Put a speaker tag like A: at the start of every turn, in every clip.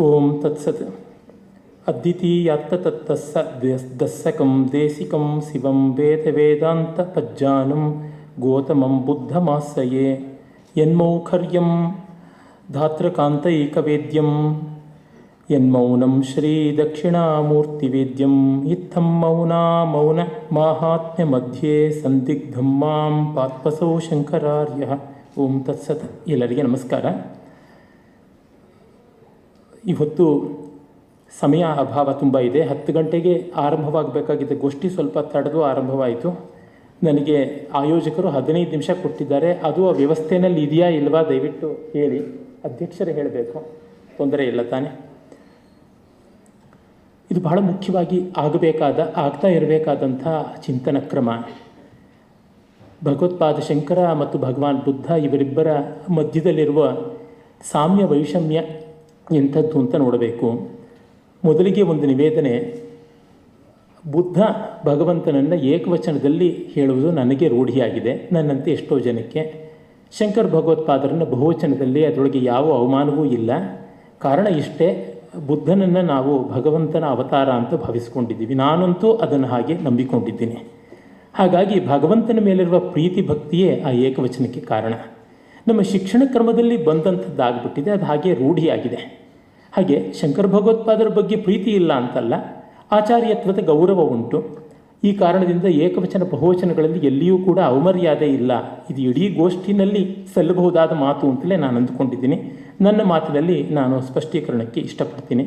A: ॐ तत्सत्। अद्वितीयात्ततत्तस्सदस्सकं देशिकं शिवं वेदवेदान्तपज्जानं गोतमं बुद्धमाश्रये यन्मौखर्यं धातृकान्तैकवेद्यं यन्मौनं श्रीदक्षिणामूर्तिवेद्यम् इत्थं मौना मौनमाहात्म्यमध्ये सन्दिग्धं मां पात्पसौ शङ्करार्यः। ओं तत्सत्। यलर्य नमस्कार। ಇವತ್ತು ಸಮಯ ಅಭಾವ ತುಂಬ ಇದೆ. ಹತ್ತು ಗಂಟೆಗೆ ಆರಂಭವಾಗಬೇಕಾಗಿದ್ದ ಗೋಷ್ಠಿ ಸ್ವಲ್ಪ ತಡೆದು ಆರಂಭವಾಯಿತು. ನನಗೆ ಆಯೋಜಕರು ಹದಿನೈದು ನಿಮಿಷ ಕೊಟ್ಟಿದ್ದಾರೆ. ಅದು ಆ ವ್ಯವಸ್ಥೆನಲ್ಲಿ ಇದೆಯಾ ಇಲ್ವಾ ದಯವಿಟ್ಟು ಹೇಳಿ. ಅಧ್ಯಕ್ಷರೇ ಹೇಳಬೇಕು. ತೊಂದರೆ ಇಲ್ಲ ತಾನೆ. ಇದು ಬಹಳ ಮುಖ್ಯವಾಗಿ ಆಗಬೇಕಾದ, ಆಗ್ತಾ ಇರಬೇಕಾದಂಥ ಚಿಂತನ ಕ್ರಮ. ಭಗವತ್ಪಾದ ಶಂಕರ ಮತ್ತು ಭಗವಾನ್ ಬುದ್ಧ ಇವರಿಬ್ಬರ ಮಧ್ಯದಲ್ಲಿರುವ ಸಾಮ್ಯ ವೈಷಮ್ಯ ಎಂಥದ್ದು ಅಂತ ನೋಡಬೇಕು. ಮೊದಲಿಗೆ ಒಂದು ನಿವೇದನೆ, ಬುದ್ಧ ಭಗವಂತನನ್ನು ಏಕವಚನದಲ್ಲಿ ಹೇಳುವುದು ನನಗೆ ರೂಢಿಯಾಗಿದೆ. ನನ್ನಂತೆ ಎಷ್ಟೋ ಜನಕ್ಕೆ. ಶಂಕರ್ ಭಗವತ್ಪಾದರನ್ನು ಬಹುವಚನದಲ್ಲಿ ಅದರೊಳಗೆ ಯಾವ ಅವಮಾನವೂ ಇಲ್ಲ. ಕಾರಣ ಇಷ್ಟೇ, ಬುದ್ಧನನ್ನು ನಾವು ಭಗವಂತನ ಅವತಾರ ಅಂತ ಭಾವಿಸ್ಕೊಂಡಿದ್ದೀವಿ. ನಾನಂತೂ ಅದನ್ನು ಹಾಗೆ ನಂಬಿಕೊಂಡಿದ್ದೀನಿ. ಹಾಗಾಗಿ ಭಗವಂತನ ಮೇಲಿರುವ ಪ್ರೀತಿ ಭಕ್ತಿಯೇ ಆ ಏಕವಚನಕ್ಕೆ ಕಾರಣ. ನಮ್ಮ ಶಿಕ್ಷಣ ಕ್ರಮದಲ್ಲಿ ಬಂದಂಥದ್ದಾಗ್ಬಿಟ್ಟಿದೆ, ಅದು ಹಾಗೆ ರೂಢಿಯಾಗಿದೆ. ಹಾಗೆ ಶಂಕರ ಭಗವತ್ಪಾದರ ಬಗ್ಗೆ ಪ್ರೀತಿ ಇಲ್ಲ ಅಂತಲ್ಲ, ಆಚಾರ್ಯತ್ವದ ಗೌರವ ಉಂಟು. ಈ ಕಾರಣದಿಂದ ಏಕವಚನ ಬಹುವಚನಗಳಲ್ಲಿ ಎಲ್ಲಿಯೂ ಕೂಡ ಅವಮರ್ಯಾದೆ ಇಲ್ಲ. ಇದು ಇಡೀ ಗೋಷ್ಠಿನಲ್ಲಿ ಸಲ್ಲಬಹುದಾದ ಮಾತು ಅಂತಲೇ ನಾನು ಅಂದುಕೊಂಡಿದ್ದೀನಿ. ನನ್ನ ಮಾತಿನಲ್ಲಿ ನಾನು ಸ್ಪಷ್ಟೀಕರಣಕ್ಕೆ ಇಷ್ಟಪಡ್ತೀನಿ.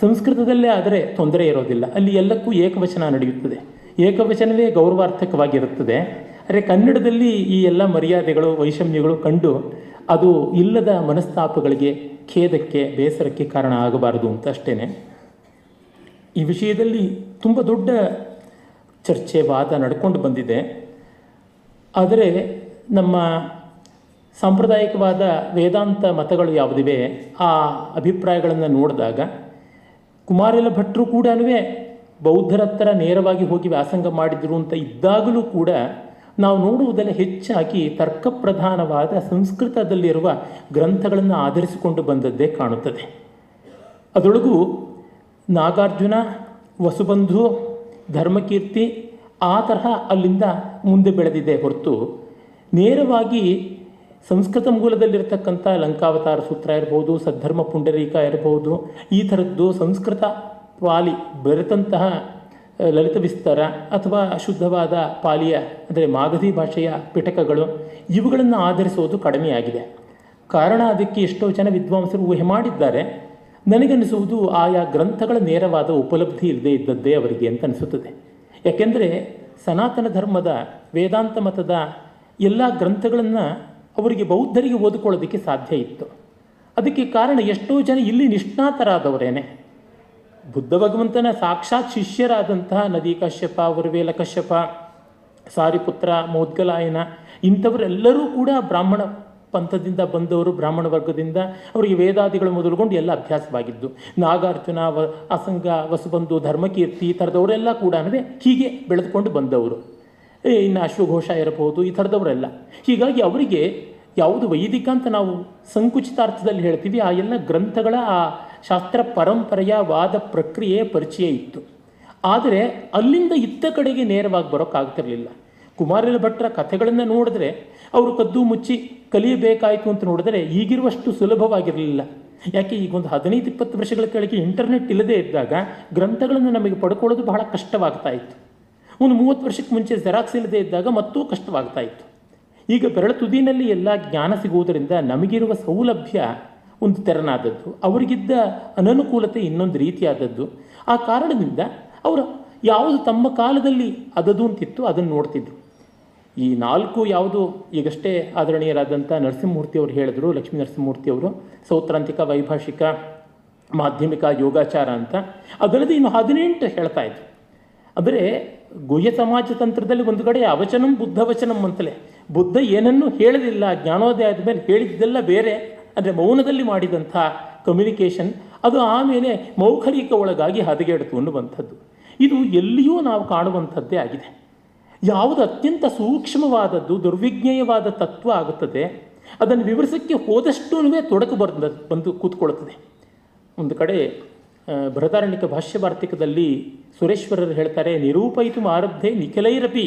A: ಸಂಸ್ಕೃತದಲ್ಲೇ ಆದರೆ ತೊಂದರೆ ಇರೋದಿಲ್ಲ. ಅಲ್ಲಿ ಎಲ್ಲಕ್ಕೂ ಏಕವಚನ ನಡೆಯುತ್ತದೆ. ಏಕವಚನವೇ ಗೌರವಾರ್ಥಕವಾಗಿರುತ್ತದೆ. ಆದರೆ ಕನ್ನಡದಲ್ಲಿ ಈ ಎಲ್ಲ ಮರ್ಯಾದೆಗಳು, ವೈಷಮ್ಯಗಳು ಕಂಡು ಅದು ಇಲ್ಲದ ಮನಸ್ತಾಪಗಳಿಗೆ, ಖೇದಕ್ಕೆ, ಬೇಸರಕ್ಕೆ ಕಾರಣ ಆಗಬಾರದು ಅಂತ ಅಷ್ಟೇ ಈ ವಿಷಯದಲ್ಲಿ ತುಂಬ ದೊಡ್ಡ ಚರ್ಚೆ, ವಾದ ನಡ್ಕೊಂಡು ಬಂದಿದೆ. ಆದರೆ ನಮ್ಮ ಸಾಂಪ್ರದಾಯಿಕವಾದ ವೇದಾಂತ ಮತಗಳು ಯಾವುದಿವೆ, ಆ ಅಭಿಪ್ರಾಯಗಳನ್ನು ನೋಡಿದಾಗ ಕುಮಾರಲ ಭಟ್ರು ಕೂಡ ಬೌದ್ಧರತ್ತರ ನೇರವಾಗಿ ಹೋಗಿ ವ್ಯಾಸಂಗ ಮಾಡಿದರು ಅಂತ ಇದ್ದಾಗಲೂ ಕೂಡ ನಾವು ನೋಡುವುದೆಲ್ಲ ಹೆಚ್ಚಾಗಿ ತರ್ಕಪ್ರಧಾನವಾದ ಸಂಸ್ಕೃತದಲ್ಲಿರುವ ಗ್ರಂಥಗಳನ್ನು ಆಧರಿಸಿಕೊಂಡು ಬಂದದ್ದೇ ಕಾಣುತ್ತದೆ. ಅದರೊಳಗೂ ನಾಗಾರ್ಜುನ, ವಸುಬಂಧು, ಧರ್ಮಕೀರ್ತಿ ಆ ತರಹ ಅಲ್ಲಿಂದ ಮುಂದೆ ಬೆಳೆದಿದೆ ಹೊರತು ನೇರವಾಗಿ ಸಂಸ್ಕೃತ ಮೂಲದಲ್ಲಿರತಕ್ಕಂಥ ಲಂಕಾವತಾರ ಸೂತ್ರ ಇರ್ಬೋದು, ಸದ್ಧರ್ಮ ಪುಂಡರೀಕ ಇರ್ಬೋದು, ಈ ಥರದ್ದು ಸಂಸ್ಕೃತ ಪಾಲಿ ಬೆರೆತಂತಹ ಲಲಿತ ವಿಸ್ತಾರ ಅಥವಾ ಶುದ್ಧವಾದ ಪಾಲಿಯ, ಅಂದರೆ ಮಾಗಧಿ ಭಾಷೆಯ ಪಿಟಕಗಳು, ಇವುಗಳನ್ನು ಆಧರಿಸುವುದು ಕಡಿಮೆಯಾಗಿದೆ. ಕಾರಣ ಅದಕ್ಕೆ ಎಷ್ಟೋ ಜನ ವಿದ್ವಾಂಸರು ಊಹೆ ಮಾಡಿದ್ದಾರೆ. ನನಗನ್ನಿಸುವುದು ಆಯಾ ಗ್ರಂಥಗಳ ನೇರವಾದ ಉಪಲಬ್ಧಿ ಇಲ್ಲದೇ ಇದ್ದದ್ದೇ ಅವರಿಗೆ ಅಂತ ಅನಿಸುತ್ತದೆ. ಯಾಕೆಂದರೆ ಸನಾತನ ಧರ್ಮದ ವೇದಾಂತ ಮತದ ಎಲ್ಲ ಗ್ರಂಥಗಳನ್ನು ಅವರಿಗೆ ಬೌದ್ಧರಿಗೆ ಓದಿಕೊಳ್ಳೋದಕ್ಕೆ ಸಾಧ್ಯ ಇತ್ತು. ಅದಕ್ಕೆ ಕಾರಣ ಎಷ್ಟೋ ಜನ ಇಲ್ಲಿ ನಿಷ್ಣಾತರಾದವರೇನೆ. ಬುದ್ಧ ಭಗವಂತನ ಸಾಕ್ಷಾತ್ ಶಿಷ್ಯರಾದಂತಹ ನದಿ ಕಶ್ಯಪ ಉರ್ವೇಲ ಕಶ್ಯಪ, ಸಾರಿಪುತ್ರ, ಮೋದ್ಗಲಾಯನ ಇಂಥವರೆಲ್ಲರೂ ಕೂಡ ಬ್ರಾಹ್ಮಣ ಪಂಥದಿಂದ ಬಂದವರು, ಬ್ರಾಹ್ಮಣ ವರ್ಗದಿಂದ. ಅವರಿಗೆ ವೇದಾದಿಗಳು ಮೊದಲುಗೊಂಡು ಎಲ್ಲ ಅಭ್ಯಾಸವಾಗಿದ್ದು. ನಾಗಾರ್ಜುನ, ವ, ಅಸಂಗ, ವಸುಬಂಧು, ಧರ್ಮಕೀರ್ತಿ ಈ ಥರದವರೆಲ್ಲ ಕೂಡ ಹೀಗೆ ಬೆಳೆದುಕೊಂಡು ಬಂದವರು. ಇನ್ನು ಅಶ್ವಘೋಷ ಇರಬಹುದು, ಈ ಥರದವರೆಲ್ಲ. ಹೀಗಾಗಿ ಅವರಿಗೆ ಯಾವುದು ವೈದಿಕ ಅಂತ ನಾವು ಸಂಕುಚಿತಾರ್ಥದಲ್ಲಿ ಹೇಳ್ತೀವಿ, ಆ ಎಲ್ಲ ಗ್ರಂಥಗಳ ಆ ಶಾಸ್ತ್ರ ಪರಂಪರೆಯ ವಾದ ಪ್ರಕ್ರಿಯೆ ಪರಿಚಯ ಇತ್ತು. ಆದರೆ ಅಲ್ಲಿಂದ ಇತ್ತ ಕಡೆಗೆ ನೇರವಾಗಿ ಬರೋಕ್ಕಾಗ್ತಿರಲಿಲ್ಲ ಕುಮಾರಲ ಭಟ್ರ ಕಥೆಗಳನ್ನು ನೋಡಿದ್ರೆ, ಅವರು ಕದ್ದು ಮುಚ್ಚಿ ಕಲಿಯಬೇಕಾಯಿತು ಅಂತ ನೋಡಿದ್ರೆ ಈಗಿರುವಷ್ಟು ಸುಲಭವಾಗಿರಲಿಲ್ಲ. ಯಾಕೆ ಈಗ ಒಂದು ಹದಿನೈದು, ಇಪ್ಪತ್ತು ವರ್ಷಗಳ ಕೆಳಗೆ ಇಂಟರ್ನೆಟ್ ಇಲ್ಲದೇ ಇದ್ದಾಗ ಗ್ರಂಥಗಳನ್ನು ನಮಗೆ ಪಡ್ಕೊಳ್ಳೋದು ಬಹಳ ಕಷ್ಟವಾಗ್ತಾ ಇತ್ತು. ಒಂದು ಮೂವತ್ತು ವರ್ಷಕ್ಕೆ ಮುಂಚೆ ಜೆರಾಕ್ಸ್ ಇಲ್ಲದೆ ಇದ್ದಾಗ ಮತ್ತೂ ಕಷ್ಟವಾಗ್ತಾ ಇತ್ತು. ಈಗ ಬೆರಳ ತುದಿನಲ್ಲಿ ಎಲ್ಲ ಜ್ಞಾನ ಸಿಗುವುದರಿಂದ ನಮಗಿರುವ ಸೌಲಭ್ಯ ಒಂದು ತೆರನಾದದ್ದು. ಅವರಿಗಿದ್ದ ಅನನುಕೂಲತೆ ಇನ್ನೊಂದು ರೀತಿಯಾದದ್ದು. ಆ ಕಾರಣದಿಂದ ಅವರು ಯಾವುದು ತಮ್ಮ ಕಾಲದಲ್ಲಿ ಅದದು ಅಂತಿತ್ತು ಅದನ್ನು ನೋಡ್ತಿದ್ರು. ಈ ನಾಲ್ಕು ಯಾವುದು ಈಗಷ್ಟೇ ಆದರಣೀಯರಾದಂಥ ನರಸಿಂಹಮೂರ್ತಿ ಅವರು ಹೇಳಿದ್ರು, ಲಕ್ಷ್ಮೀ ನರಸಿಂಹಮೂರ್ತಿ ಅವರು, ಸೌತ್ರಾಂತಿಕ ವೈಭಾಷಿಕ ಮಾಧ್ಯಮಿಕ ಯೋಗಾಚಾರ ಅಂತ. ಅದಲ್ಲದೆ ಇನ್ನು ಹದಿನೆಂಟು ಹೇಳ್ತಾ ಇದ್ರು. ಅಂದರೆ ಗುಹ್ಯ ಸಮಾಜ ತಂತ್ರದಲ್ಲಿ ಒಂದು ಕಡೆ ಅವಚನಂ, ಬುದ್ಧವಚನಂ ಅಂತಲೇ. ಬುದ್ಧ ಏನನ್ನೂ ಹೇಳಲಿಲ್ಲ ಜ್ಞಾನೋದಯ ಆದಮೇಲೆ ಹೇಳಿದ್ದೆಲ್ಲ ಬೇರೆ, ಅಂದರೆ ಮೌನದಲ್ಲಿ ಮಾಡಿದಂಥ ಕಮ್ಯುನಿಕೇಷನ್ ಅದು ಆಮೇಲೆ ಮೌಖರಿಕ ಒಳಗಾಗಿ ಹದಗೆಡ್ತು ಅನ್ನುವಂಥದ್ದು ಇದು ಎಲ್ಲಿಯೂ ನಾವು ಕಾಣುವಂಥದ್ದೇ ಆಗಿದೆ. ಯಾವುದು ಅತ್ಯಂತ ಸೂಕ್ಷ್ಮವಾದದ್ದು, ದುರ್ವಿಜ್ಞೇಯವಾದ ತತ್ವ ಆಗುತ್ತದೆ, ಅದನ್ನು ವಿವರಿಸೋಕ್ಕೆ ಹೋದಷ್ಟೂ ತೊಡಕು ಬಂದ, ಬಂದು ಕೂತ್ಕೊಳ್ತದೆ. ಒಂದು ಕಡೆ ಬೃಹದಾರಣ್ಯಕ ಭಾಷ್ಯ ವಾರ್ತಿಕದಲ್ಲಿ ಸುರೇಶ್ವರರು ಹೇಳ್ತಾರೆ, ನಿರೂಪಯಿತು ಆರಬ್ಧೆ ನಿಖಿಲೈರಪಿ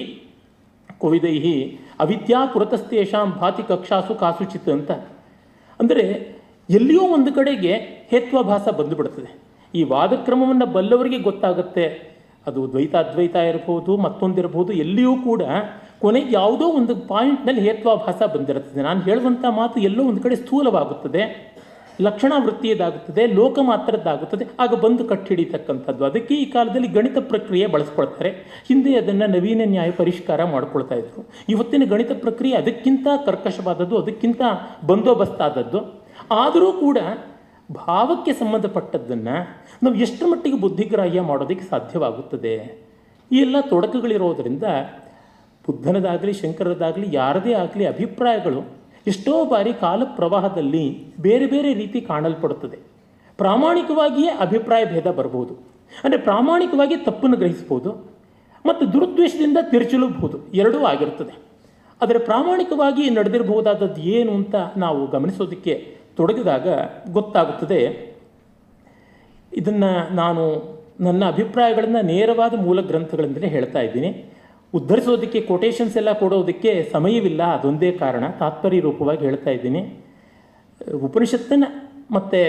A: ಕೋವಿದೈಹಿ ಅವಿದ್ಯಾ ಪುರತಸ್ತೇಷಾಂ ಭಾತಿ ಕಕ್ಷಾಸು ಕಾಸುಚಿತ್ ಅಂತ. ಅಂದರೆ ಎಲ್ಲಿಯೋ ಒಂದು ಕಡೆಗೆ ಹೇತ್ವಾಭಾಸ ಬಂದುಬಿಡ್ತದೆ. ಈ ವಾದಕ್ರಮವನ್ನು ಬಲ್ಲವರಿಗೆ ಗೊತ್ತಾಗುತ್ತೆ. ಅದು ದ್ವೈತ ಅದ್ವೈತ ಇರಬಹುದು, ಮತ್ತೊಂದಿರಬಹುದು, ಎಲ್ಲಿಯೂ ಕೂಡ ಕೊನೆಗೆ ಯಾವುದೋ ಒಂದು ಪಾಯಿಂಟ್ನಲ್ಲಿ ಹೇತ್ವಾಭಾಸ ಬಂದಿರುತ್ತದೆ ನಾನು ಹೇಳುವಂಥ ಮಾತು ಎಲ್ಲೋ ಒಂದು ಕಡೆ ಸ್ಥೂಲವಾಗುತ್ತದೆ. ಲಕ್ಷಣ ವೃತ್ತಿಯದಾಗುತ್ತದೆ, ಲೋಕ ಮಾತ್ರದ್ದಾಗುತ್ತದೆ, ಆಗ ಬಂದು ಕಟ್ಟಿಡಿತಕ್ಕಂಥದ್ದು. ಅದಕ್ಕೆ ಈ ಕಾಲದಲ್ಲಿ ಗಣಿತ ಪ್ರಕ್ರಿಯೆ ಬಳಸ್ಕೊಳ್ತಾರೆ. ಹಿಂದೆ ಅದನ್ನು ನವೀನ ನ್ಯಾಯ ಪರಿಷ್ಕಾರ ಮಾಡ್ಕೊಳ್ತಾ ಇದ್ರು. ಇವತ್ತಿನ ಗಣಿತ ಪ್ರಕ್ರಿಯೆ ಅದಕ್ಕಿಂತ ಕರ್ಕಶವಾದದ್ದು, ಅದಕ್ಕಿಂತ ಬಂದೋಬಸ್ತಾದದ್ದು. ಆದರೂ ಕೂಡ ಭಾವಕ್ಕೆ ಸಂಬಂಧಪಟ್ಟದ್ದನ್ನು ನಾವು ಎಷ್ಟು ಮಟ್ಟಿಗೆ ಬುದ್ಧಿಗ್ರಾಹ್ಯ ಮಾಡೋದಕ್ಕೆ ಸಾಧ್ಯವಾಗುತ್ತದೆ. ಈ ಎಲ್ಲ ತೊಡಕುಗಳಿರೋದರಿಂದ ಬುದ್ಧನದಾಗಲಿ, ಶಂಕರದಾಗಲಿ, ಯಾರದೇ ಆಗಲಿ ಅಭಿಪ್ರಾಯಗಳು ಎಷ್ಟೋ ಬಾರಿ ಕಾಲ ಪ್ರವಾಹದಲ್ಲಿ ಬೇರೆ ಬೇರೆ ರೀತಿ ಕಾಣಲ್ಪಡುತ್ತದೆ. ಪ್ರಾಮಾಣಿಕವಾಗಿಯೇ ಅಭಿಪ್ರಾಯ ಭೇದ ಬರಬಹುದು ಅಂದರೆ ಪ್ರಾಮಾಣಿಕವಾಗಿ ತಪ್ಪನ್ನು ಗ್ರಹಿಸ್ಬೋದು. ಮತ್ತು ದುರುದ್ವೇಷದಿಂದ ತಿರುಚಲಬಹುದು. ಎರಡೂ ಆಗಿರುತ್ತದೆ. ಆದರೆ ಪ್ರಾಮಾಣಿಕವಾಗಿ ನಡೆದಿರಬಹುದಾದದ್ದು ಏನು ಅಂತ ನಾವು ಗಮನಿಸೋದಕ್ಕೆ ತೊಡಗಿದಾಗ ಗೊತ್ತಾಗುತ್ತದೆ. ಇದನ್ನು ನಾನು ನನ್ನ ಅಭಿಪ್ರಾಯಗಳನ್ನು ನೇರವಾದ ಮೂಲ ಗ್ರಂಥಗಳಿಂದಲೇ ಹೇಳ್ತಾ ಇದ್ದೀನಿ. ಉದ್ಧರಿಸೋದಕ್ಕೆ ಕೊಟೇಶನ್ಸ್ ಎಲ್ಲ ಕೊಡೋದಕ್ಕೆ ಸಮಯವಿಲ್ಲ, ಅದೊಂದೇ ಕಾರಣ ತಾತ್ಪರ್ಯ ರೂಪವಾಗಿ ಹೇಳ್ತಾ ಇದ್ದೀನಿ. ಉಪನಿಷತ್ತನ ಮತ್ತು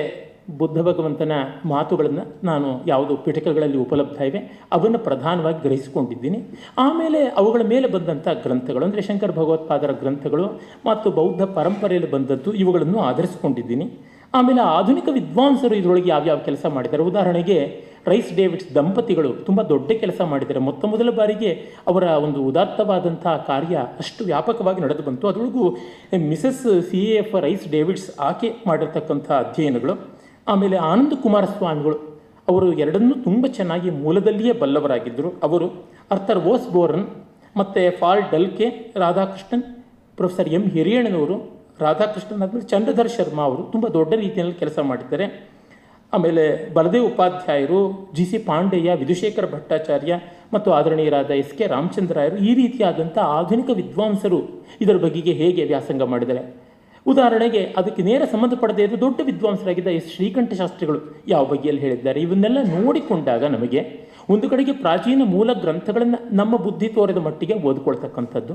A: ಬುದ್ಧ ಭಗವಂತನ ಮಾತುಗಳನ್ನು ನಾನು ಯಾವುದು ಪಿಟಕಗಳಲ್ಲಿ ಉಪಲಬ್ಧ ಇವೆ, ಅವನ್ನು ಪ್ರಧಾನವಾಗಿ ಗ್ರಹಿಸಿಕೊಂಡಿದ್ದೀನಿ. ಆಮೇಲೆ ಅವುಗಳ ಮೇಲೆ ಬಂದಂಥ ಗ್ರಂಥಗಳು, ಅಂದರೆ ಶಂಕರ ಭಗವತ್ಪಾದರ ಗ್ರಂಥಗಳು ಮತ್ತು ಬೌದ್ಧ ಪರಂಪರೆಯಲ್ಲಿ ಬಂದದ್ದು ಇವುಗಳನ್ನು ಆಧರಿಸಿಕೊಂಡಿದ್ದೀನಿ. ಆಮೇಲೆ ಆಧುನಿಕ ವಿದ್ವಾಂಸರು ಇದರೊಳಗೆ ಯಾವ್ಯಾವ ಕೆಲಸ ಮಾಡಿದ್ದಾರೆ? ಉದಾಹರಣೆಗೆ ರೈಸ್ ಡೇವಿಡ್ಸ್ ದಂಪತಿಗಳು ತುಂಬ ದೊಡ್ಡ ಕೆಲಸ ಮಾಡಿದ್ದಾರೆ. ಮೊತ್ತ ಮೊದಲ ಬಾರಿಗೆ ಅವರ ಒಂದು ಉದಾತ್ತವಾದಂತಹ ಕಾರ್ಯ ಅಷ್ಟು ವ್ಯಾಪಕವಾಗಿ ನಡೆದು ಬಂತು. ಅದರೊಳಗೂ Mrs C F Rhys Davids ಆಕೆ ಮಾಡಿರ್ತಕ್ಕಂಥ ಅಧ್ಯಯನಗಳು, ಆಮೇಲೆ ಆನಂದ ಕುಮಾರಸ್ವಾಮಿಗಳು ಅವರು ಎರಡನ್ನೂ ತುಂಬ ಚೆನ್ನಾಗಿ ಮೂಲದಲ್ಲಿಯೇ ಬಲ್ಲವರಾಗಿದ್ದರು. ಅವರು ಅರ್ಥರ್ ವೋಸ್ ಬೋರನ್ ಮತ್ತು Paul Dahlke, Radhakrishnan, professor M ಹಿರಿಯಣ್ಣನವರು, Radhakrishnan ಆದಮೇಲೆ ಚಂದ್ರಧರ್ ಶರ್ಮಾ ಅವರು ತುಂಬ ದೊಡ್ಡ ರೀತಿಯಲ್ಲಿ ಕೆಲಸ ಮಾಡಿದ್ದಾರೆ. ಆಮೇಲೆ ಬಲದೇವ್ ಉಪಾಧ್ಯಾಯರು ಜಿ ಸಿ ಪಾಂಡೆಯ ವಿಧುಶೇಖರ ಭಟ್ಟಾಚಾರ್ಯ ಮತ್ತು ಆದರಣೀಯರಾದ ಎಸ್ ಕೆ ರಾಮಚಂದ್ರಾಯರು ಈ ರೀತಿಯಾದಂಥ ಆಧುನಿಕ ವಿದ್ವಾಂಸರು ಇದರ ಬಗೆಗೆ ಹೇಗೆ ವ್ಯಾಸಂಗ ಮಾಡಿದ್ದಾರೆ ಉದಾಹರಣೆಗೆ, ಅದಕ್ಕೆ ನೇರ ಸಂಬಂಧಪಡದೇ ಇರೋ ದೊಡ್ಡ ವಿದ್ವಾಂಸರಾಗಿದ್ದ ಎಸ್ ಶ್ರೀಕಂಠ ಶಾಸ್ತ್ರಿಗಳು ಯಾವ ಬಗೆಯಲ್ಲಿ ಹೇಳಿದ್ದಾರೆ? ಇವನ್ನೆಲ್ಲ ನೋಡಿಕೊಂಡಾಗ ನಮಗೆ ಒಂದು ಕಡೆಗೆ ಪ್ರಾಚೀನ ಮೂಲ ಗ್ರಂಥಗಳನ್ನು ನಮ್ಮ ಬುದ್ಧಿ ತೋರಿದ ಮಟ್ಟಿಗೆ ಓದ್ಕೊಳ್ತಕ್ಕಂಥದ್ದು,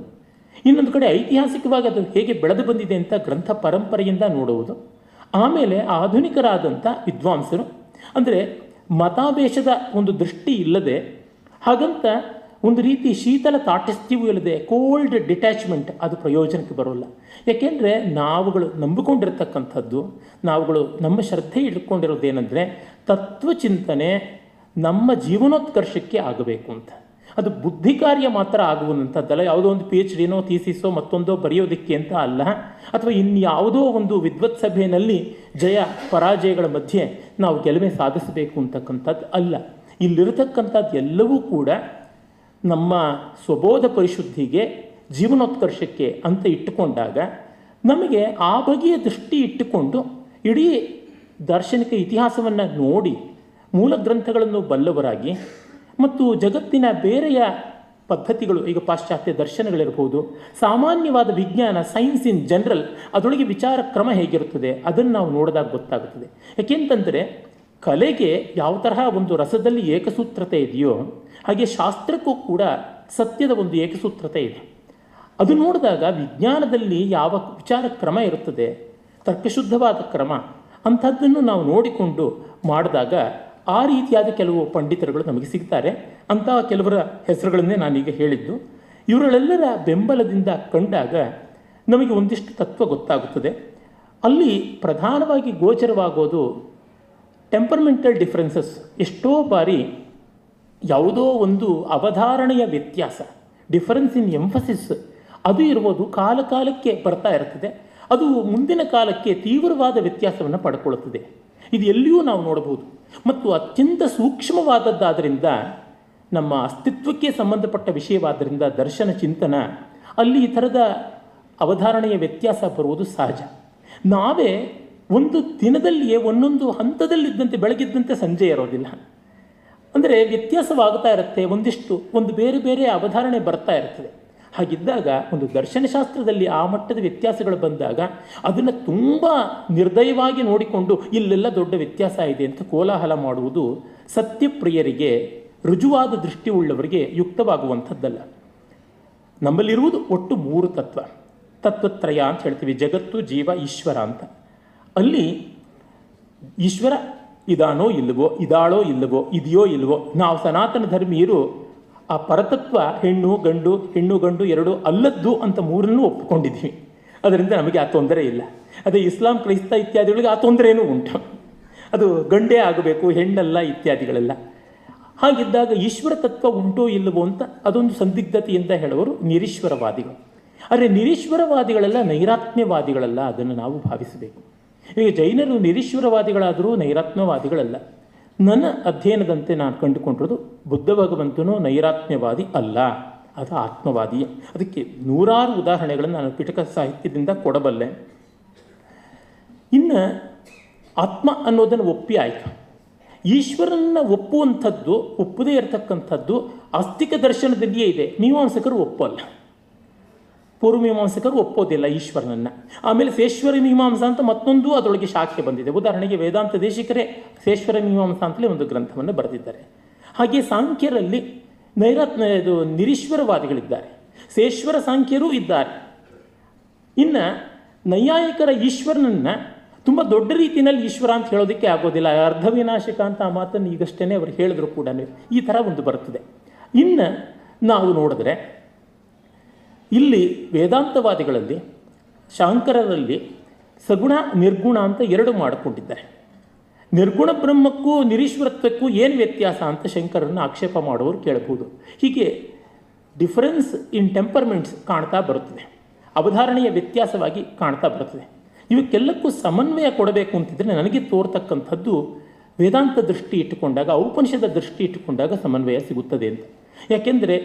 A: ಇನ್ನೊಂದು ಕಡೆ ಐತಿಹಾಸಿಕವಾಗಿ ಅದು ಹೇಗೆ ಬೆಳೆದು ಬಂದಿದೆ ಅಂತ ಗ್ರಂಥ ಪರಂಪರೆಯಿಂದ ನೋಡುವುದು ಆಮೇಲೆ ಆಧುನಿಕರಾದಂಥ ವಿದ್ವಾಂಸರು, ಅಂದರೆ ಮತಾವೇಶದ ಒಂದು ದೃಷ್ಟಿ ಇಲ್ಲದೆ, ಹಾಗಂತ ಒಂದು ರೀತಿ ಶೀತಲ ತಾಟಸ್ಥ್ಯವೂ ಇಲ್ಲದೆ, ಕೋಲ್ಡ್ ಡಿಟ್ಯಾಚ್ಮೆಂಟ್ ಅದು ಪ್ರಯೋಜನಕ್ಕೆ ಬರೋಲ್ಲ. ಯಾಕೆಂದರೆ ನಾವುಗಳು ನಂಬಿಕೊಂಡಿರ್ತಕ್ಕಂಥದ್ದು, ನಾವುಗಳು ನಮ್ಮ ಶ್ರದ್ಧೆ ಇಟ್ಕೊಂಡಿರೋದೇನೆಂದರೆ ತತ್ವಚಿಂತನೆ ನಮ್ಮ ಜೀವನೋತ್ಕರ್ಷಕ್ಕೆ ಆಗಬೇಕು ಅಂತ. ಅದು ಬುದ್ಧಿ ಕಾರ್ಯ ಮಾತ್ರ ಆಗುವಂಥದ್ದಲ್ಲ. ಯಾವುದೋ ಒಂದು ಪಿ ಎಚ್ ಡಿನೋ ಥೀಸಿಸೋ ಮತ್ತೊಂದೋ ಬರೆಯೋದಕ್ಕೆ ಅಂತ ಅಲ್ಲ. ಅಥವಾ ಇನ್ಯಾವುದೋ ಒಂದು ವಿದ್ವತ್ ಸಭೆಯಲ್ಲಿ ಜಯ, ಪರಾಜಯಗಳ ಮಧ್ಯೆ ನಾವು ಗೆಲುವೆ ಸಾಧಿಸಬೇಕು ಅಂತಕ್ಕಂಥದ್ದು ಅಲ್ಲ. ಇಲ್ಲಿರತಕ್ಕಂಥದ್ದು ಎಲ್ಲವೂ ಕೂಡ ನಮ್ಮ ಸ್ವಬೋಧ ಪರಿಶುದ್ಧಿಗೆ, ಜೀವನೋತ್ಕರ್ಷಕ್ಕೆ ಅಂತ ಇಟ್ಟುಕೊಂಡಾಗ ನಮಗೆ ಆ ಬಗೆಯ ದೃಷ್ಟಿ ಇಟ್ಟುಕೊಂಡು ಇಡೀ ದಾರ್ಶನಿಕ ಇತಿಹಾಸವನ್ನು ನೋಡಿ, ಮೂಲ ಗ್ರಂಥಗಳನ್ನು ಬಲ್ಲವರಾಗಿ ಮತ್ತು ಜಗತ್ತಿನ ಬೇರೆಯ ಪದ್ಧತಿಗಳು, ಈಗ ಪಾಶ್ಚಾತ್ಯ ದರ್ಶನಗಳಿರ್ಬೋದು, ಸಾಮಾನ್ಯವಾದ ವಿಜ್ಞಾನ, ಸೈನ್ಸ್ ಇನ್ ಜನರಲ್, ಅದರೊಳಗೆ ವಿಚಾರ ಕ್ರಮ ಹೇಗಿರುತ್ತದೆ, ಅದನ್ನು ನಾವು ನೋಡಿದಾಗ ಗೊತ್ತಾಗುತ್ತದೆ. ಯಾಕೆಂತಂದರೆ, ಕಲೆಗೆ ಯಾವ ತರಹ ಒಂದು ರಸದಲ್ಲಿ ಏಕಸೂತ್ರತೆ ಇದೆಯೋ, ಹಾಗೆ ಶಾಸ್ತ್ರಕ್ಕೂ ಕೂಡ ಸತ್ಯದ ಒಂದು ಏಕಸೂತ್ರತೆ ಇದೆ. ಅದು ನೋಡಿದಾಗ ವಿಜ್ಞಾನದಲ್ಲಿ ಯಾವ ವಿಚಾರ ಕ್ರಮ ಇರುತ್ತದೆ, ತರ್ಕಶುದ್ಧವಾದ ಕ್ರಮ, ಅಂಥದ್ದನ್ನು ನಾವು ನೋಡಿಕೊಂಡು ಮಾಡಿದಾಗ ಆ ರೀತಿಯಾದ ಕೆಲವು ಪಂಡಿತರುಗಳು ನಮಗೆ ಸಿಗ್ತಾರೆ. ಅಂತಹ ಕೆಲವರ ಹೆಸರುಗಳನ್ನೇ ನಾನೀಗ ಹೇಳಿದ್ದು. ಇವರೆಲ್ಲರ ಬೆಂಬಲದಿಂದ ಕಂಡಾಗ ನಮಗೆ ಒಂದಿಷ್ಟು ತತ್ವ ಗೊತ್ತಾಗುತ್ತದೆ. ಅಲ್ಲಿ ಪ್ರಧಾನವಾಗಿ ಗೋಚರವಾಗೋದು ಟೆಂಪರ್ಮೆಂಟಲ್ ಡಿಫ್ರೆನ್ಸಸ್ ಎಷ್ಟೋ ಬಾರಿ ಯಾವುದೋ ಒಂದು ಅವಧಾರಣೆಯ ವ್ಯತ್ಯಾಸ ಡಿಫರೆನ್ಸ್ ಇನ್ ಎಂಫಸಿಸ್ ಅದು ಇರುವುದು ಕಾಲಕಾಲಕ್ಕೆ ಬರ್ತಾ ಇರ್ತದೆ. ಅದು ಮುಂದಿನ ಕಾಲಕ್ಕೆ ತೀವ್ರವಾದ ವ್ಯತ್ಯಾಸವನ್ನು ಪಡ್ಕೊಳ್ಳುತ್ತದೆ. ಇದು ಎಲ್ಲಿಯೂ ನಾವು ನೋಡಬಹುದು ಮತ್ತು ಅತ್ಯಂತ ಸೂಕ್ಷ್ಮವಾದದ್ದಾದ್ದರಿಂದ ನಮ್ಮ ಅಸ್ತಿತ್ವಕ್ಕೆ ಸಂಬಂಧಪಟ್ಟ ವಿಷಯವಾದ್ದರಿಂದ ದರ್ಶನ ಚಿಂತನ, ಅಲ್ಲಿ ಈ ಥರದ ಅವಧಾರಣೆಯ ವ್ಯತ್ಯಾಸ ಬರುವುದು ಸಹಜ. ನಾವೇ ಒಂದು ದಿನದಲ್ಲಿಯೇ ಒಂದೊಂದು ಹಂತದಲ್ಲಿದ್ದಂತೆ ಬೆಳಗಿದ್ದಂತೆ ಸಂಜೆ ಇರೋದಿಲ್ಲ. ಅಂದರೆ ವ್ಯತ್ಯಾಸವಾಗ್ತಾ ಇರುತ್ತೆ, ಒಂದಿಷ್ಟು, ಒಂದು ಬೇರೆ ಬೇರೆ ಅವಧಾರಣೆ ಬರ್ತಾ ಇರ್ತದೆ. ಹಾಗಿದ್ದಾಗ ಒಂದು ದರ್ಶನಶಾಸ್ತ್ರದಲ್ಲಿ ಆ ಮಟ್ಟದ ವ್ಯತ್ಯಾಸಗಳು ಬಂದಾಗ ಅದನ್ನು ತುಂಬ ನಿರ್ದಯವಾಗಿ ನೋಡಿಕೊಂಡು ಇಲ್ಲೆಲ್ಲ ದೊಡ್ಡ ವ್ಯತ್ಯಾಸ ಇದೆ ಅಂತ ಕೋಲಾಹಲ ಮಾಡುವುದು ಸತ್ಯಪ್ರಿಯರಿಗೆ, ರುಜುವಾದ ದೃಷ್ಟಿ ಉಳ್ಳವರಿಗೆ ಯುಕ್ತವಾಗುವಂಥದ್ದಲ್ಲ. ನಮ್ಮಲ್ಲಿರುವುದು ಒಟ್ಟು ಮೂರು ತತ್ವ. ತತ್ವತ್ರಯ ಅಂತ ಹೇಳ್ತೀವಿ, ಜಗತ್ತು, ಜೀವ, ಈಶ್ವರ ಅಂತ. ಅಲ್ಲಿ ಈಶ್ವರ ಇದಾನೋ ಇಲ್ಲವೋ, ಇದಾಳೋ ಇಲ್ಲವೋ, ಇದೆಯೋ ಇಲ್ಲವೋ, ನಾವು ಸನಾತನ ಧರ್ಮೀಯರು ಆ ಪರತತ್ವ ಹೆಣ್ಣು, ಗಂಡು ಹೆಣ್ಣು, ಗಂಡು ಎರಡು ಅಲ್ಲದ್ದು ಅಂತ ಮೂರನ್ನು ಒಪ್ಪಿಕೊಂಡಿದ್ದೀವಿ ಅದರಿಂದ ನಮಗೆ ಆ ತೊಂದರೆ ಇಲ್ಲ. ಅದೇ ಇಸ್ಲಾಂ, ಕ್ರೈಸ್ತ ಇತ್ಯಾದಿಗಳಿಗೆ ಆ ತೊಂದರೆಯೂ ಉಂಟು. ಅದು ಗಂಡೇ ಆಗಬೇಕು, ಹೆಣ್ಣಲ್ಲ ಇತ್ಯಾದಿಗಳೆಲ್ಲ. ಹಾಗಿದ್ದಾಗ ಈಶ್ವರ ತತ್ವ ಉಂಟೋ ಇಲ್ಲವೋ ಅಂತ ಅದೊಂದು ಸಂದಿಗ್ಧತೆಯಿಂದ ಹೇಳುವರು ನಿರೀಶ್ವರವಾದಿಗಳು. ಆದರೆ ನಿರೀಶ್ವರವಾದಿಗಳೆಲ್ಲ ನೈರಾತ್ಮ್ಯವಾದಿಗಳಲ್ಲ, ಅದನ್ನು ನಾವು ಭಾವಿಸಬೇಕು. ಈಗ ಜೈನರು ನಿರೀಶ್ವರವಾದಿಗಳಾದರೂ ನೈರಾತ್ಮ್ಯವಾದಿಗಳಲ್ಲ. ನನ್ನ ಅಧ್ಯಯನದಂತೆ ನಾನು ಕಂಡುಕೊಂಡಿರೋದು ಬುದ್ಧ ಭಗವಂತನು ನೈರಾತ್ಮ್ಯವಾದಿ ಅಲ್ಲ, ಅದು ಆತ್ಮವಾದಿ ಅದಕ್ಕೆ ನೂರಾರು ಉದಾಹರಣೆಗಳನ್ನು ನಾನು ಪಿಟಕ ಸಾಹಿತ್ಯದಿಂದ ಕೊಡಬಲ್ಲೆ. ಇನ್ನು ಆತ್ಮ ಅನ್ನೋದನ್ನು ಒಪ್ಪಿ ಆಯಿತು. ಈಶ್ವರನ್ನ ಒಪ್ಪುವಂಥದ್ದು, ಒಪ್ಪದೇ ಇರತಕ್ಕಂಥದ್ದು ಆಸ್ತಿಕ ದರ್ಶನದಲ್ಲಿಯೇ ಇದೆ. ಮೀಮಾಂಸಕರು ಒಪ್ಪಲ್ಲ. ಪೂರ್ವಮೀಮಾಂಸಕರು ಒಪ್ಪೋದಿಲ್ಲ ಈಶ್ವರನನ್ನ. ಆಮೇಲೆ ಸೇಶ್ವರ ಮೀಮಾಂಸ ಅಂತ ಮತ್ತೊಂದು ಅದರೊಳಗೆ ಶಾಖೆ ಬಂದಿದೆ. ಉದಾಹರಣೆಗೆ ವೇದಾಂತ ದೇಶಿಕರೇ ಸೇಶ್ವರ ಮೀಮಾಂಸ ಅಂತಲೇ ಒಂದು ಗ್ರಂಥವನ್ನು ಬರೆದಿದ್ದಾರೆ. ಹಾಗೆ ಸಾಂಖ್ಯರಲ್ಲಿ ನೈರತ್ ಇದು ನಿರೀಶ್ವರವಾದಿಗಳಿದ್ದಾರೆ. ಸೇಶ್ವರ ಸಾಂಖ್ಯರೂ ಇದ್ದಾರೆ. ಇನ್ನು ನೈಯಾಯಿಕರ ಈಶ್ವರನನ್ನ ತುಂಬ ದೊಡ್ಡ ರೀತಿಯಲ್ಲಿ ಈಶ್ವರ ಅಂತ ಹೇಳೋದಕ್ಕೆ ಆಗೋದಿಲ್ಲ. ಅರ್ಧ ವಿನಾಶಕ ಅಂತ ಆ ಮಾತನ್ನು ಈಗಷ್ಟೇ ಅವರು ಹೇಳಿದ್ರು ಕೂಡ ಈ ಥರ ಒಂದು ಬರ್ತದೆ ಇನ್ನು ನಾವು ನೋಡಿದ್ರೆ ಇಲ್ಲಿ ವೇದಾಂತವಾದಿಗಳಲ್ಲಿ ಶಾಂಕರರಲ್ಲಿ ಸಗುಣ, ನಿರ್ಗುಣ ಅಂತ ಎರಡು ಮಾಡಿಕೊಂಡಿದ್ದಾರೆ. ನಿರ್ಗುಣ ಬ್ರಹ್ಮಕ್ಕೂ ನಿರೀಶ್ವರತ್ವಕ್ಕೂ ಏನು ವ್ಯತ್ಯಾಸ ಅಂತ ಶಂಕರನ್ನು ಆಕ್ಷೇಪ ಮಾಡುವರು ಕೇಳಬಹುದು ಹೀಗೆ ಡಿಫರೆನ್ಸ್ ಇನ್ ಟೆಂಪರ್ಮೆಂಟ್ಸ್ ಕಾಣ್ತಾ ಬರುತ್ತದೆ. ಅವಧಾರಣೆಯ ವ್ಯತ್ಯಾಸವಾಗಿ ಕಾಣ್ತಾ ಬರುತ್ತದೆ. ಇವಕ್ಕೆಲ್ಲಕ್ಕೂ ಸಮನ್ವಯ ಕೊಡಬೇಕು ಅಂತಿದ್ರೆ ನನಗೆ ತೋರ್ತಕ್ಕಂಥದ್ದು ವೇದಾಂತ ದೃಷ್ಟಿ ಇಟ್ಟುಕೊಂಡಾಗ, ಔಪನಿಷದ ದೃಷ್ಟಿ ಇಟ್ಟುಕೊಂಡಾಗ ಸಮನ್ವಯ ಸಿಗುತ್ತದೆ ಅಂತ. ಯಾಕೆಂದರೆ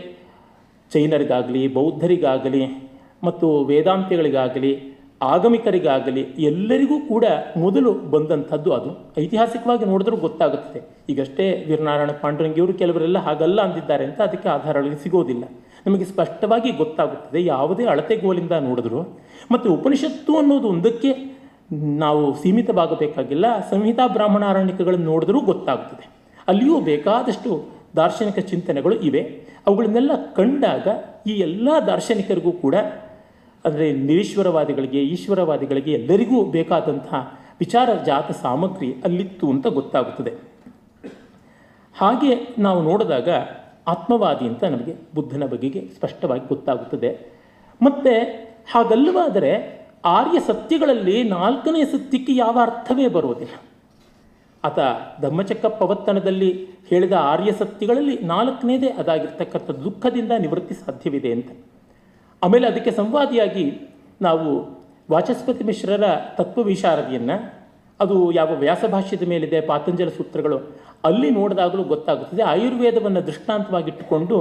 A: ಜೈನರಿಗಾಗಲಿ, ಬೌದ್ಧರಿಗಾಗಲಿ ಮತ್ತು ವೇದಾಂತಿಗಳಿಗಾಗಲಿ ಆಗಮಿಕರಿಗಾಗಲಿ ಎಲ್ಲರಿಗೂ ಕೂಡ ಮೊದಲು ಬಂದಂಥದ್ದು ಅದು. ಐತಿಹಾಸಿಕವಾಗಿ ನೋಡಿದ್ರೂ ಗೊತ್ತಾಗುತ್ತದೆ. ಈಗಷ್ಟೇ ವೀರನಾರಾಯಣ ಪಾಂಡುರಂಗಿಯವರು ಕೆಲವರೆಲ್ಲ ಹಾಗಲ್ಲ ಅಂದಿದ್ದಾರೆ ಅಂತ ಅದಕ್ಕೆ ಆಧಾರಗಳಿಗೆ ಸಿಗೋದಿಲ್ಲ. ನಮಗೆ ಸ್ಪಷ್ಟವಾಗಿ ಗೊತ್ತಾಗುತ್ತದೆ ಯಾವುದೇ ಅಳತೆಗೋಲಿಂದ ನೋಡಿದ್ರು. ಮತ್ತು ಉಪನಿಷತ್ತು ಅನ್ನೋದು ಒಂದಕ್ಕೆ ನಾವು ಸೀಮಿತವಾಗಬೇಕಾಗಿಲ್ಲ, ಸಂಹಿತಾ ಬ್ರಾಹ್ಮಣಾರಣ್ಯಕಗಳನ್ನು ನೋಡಿದ್ರೂ ಗೊತ್ತಾಗುತ್ತದೆ. ಅಲ್ಲಿಯೂ ಬೇಕಾದಷ್ಟು ದಾರ್ಶನಿಕ ಚಿಂತನೆಗಳು ಇವೆ. ಅವುಗಳನ್ನೆಲ್ಲ ಕಂಡಾಗ ಈ ಎಲ್ಲ ದಾರ್ಶನಿಕರಿಗೂ ಕೂಡ, ಅಂದರೆ ನಿರೀಶ್ವರವಾದಿಗಳಿಗೆ, ಈಶ್ವರವಾದಿಗಳಿಗೆ ಎಲ್ಲರಿಗೂ ಬೇಕಾದಂತಹ ವಿಚಾರ ಜಾತ ಸಾಮಗ್ರಿ ಅಲ್ಲಿತ್ತು ಅಂತ ಗೊತ್ತಾಗುತ್ತದೆ. ಹಾಗೆ ನಾವು ನೋಡಿದಾಗ ಆತ್ಮವಾದಿ ಅಂತ ನಮಗೆ ಬುದ್ಧನ ಬಗೆಗೆ ಸ್ಪಷ್ಟವಾಗಿ ಗೊತ್ತಾಗುತ್ತದೆ. ಮತ್ತು ಹಾಗಲ್ಲವಾದರೆ ಆರ್ಯ ಸತ್ಯಗಳಲ್ಲಿ ನಾಲ್ಕನೇ ಸತ್ಯಕ್ಕೆ ಯಾವ ಅರ್ಥವೇ ಬರುವುದಿಲ್ಲ. ಆತ ಧಮ್ಮಚಕ್ಕ ಪವತ್ತನದಲ್ಲಿ ಹೇಳಿದ ಆರ್ಯ ಸತ್ಯಗಳಲ್ಲಿ ನಾಲ್ಕನೇದೇ ಅದಾಗಿರ್ತಕ್ಕಂಥ ದುಃಖದಿಂದ ನಿವೃತ್ತಿ ಸಾಧ್ಯವಿದೆ ಅಂತ. ಆಮೇಲೆ ಅದಕ್ಕೆ ಸಂವಾದಿಯಾಗಿ ನಾವು ವಾಚಸ್ಪತಿ ಮಿಶ್ರರ ತತ್ವವಿಶಾರದಿಯನ್ನು ಅದು ಯಾವ ವ್ಯಾಸಭಾಷ್ಯದ ಮೇಲಿದೆ, ಪಾತಂಜಲ ಸೂತ್ರಗಳು, ಅಲ್ಲಿ ನೋಡಿದಾಗಲೂ ಗೊತ್ತಾಗುತ್ತದೆ. ಆಯುರ್ವೇದವನ್ನು ದೃಷ್ಟಾಂತವಾಗಿಟ್ಟುಕೊಂಡು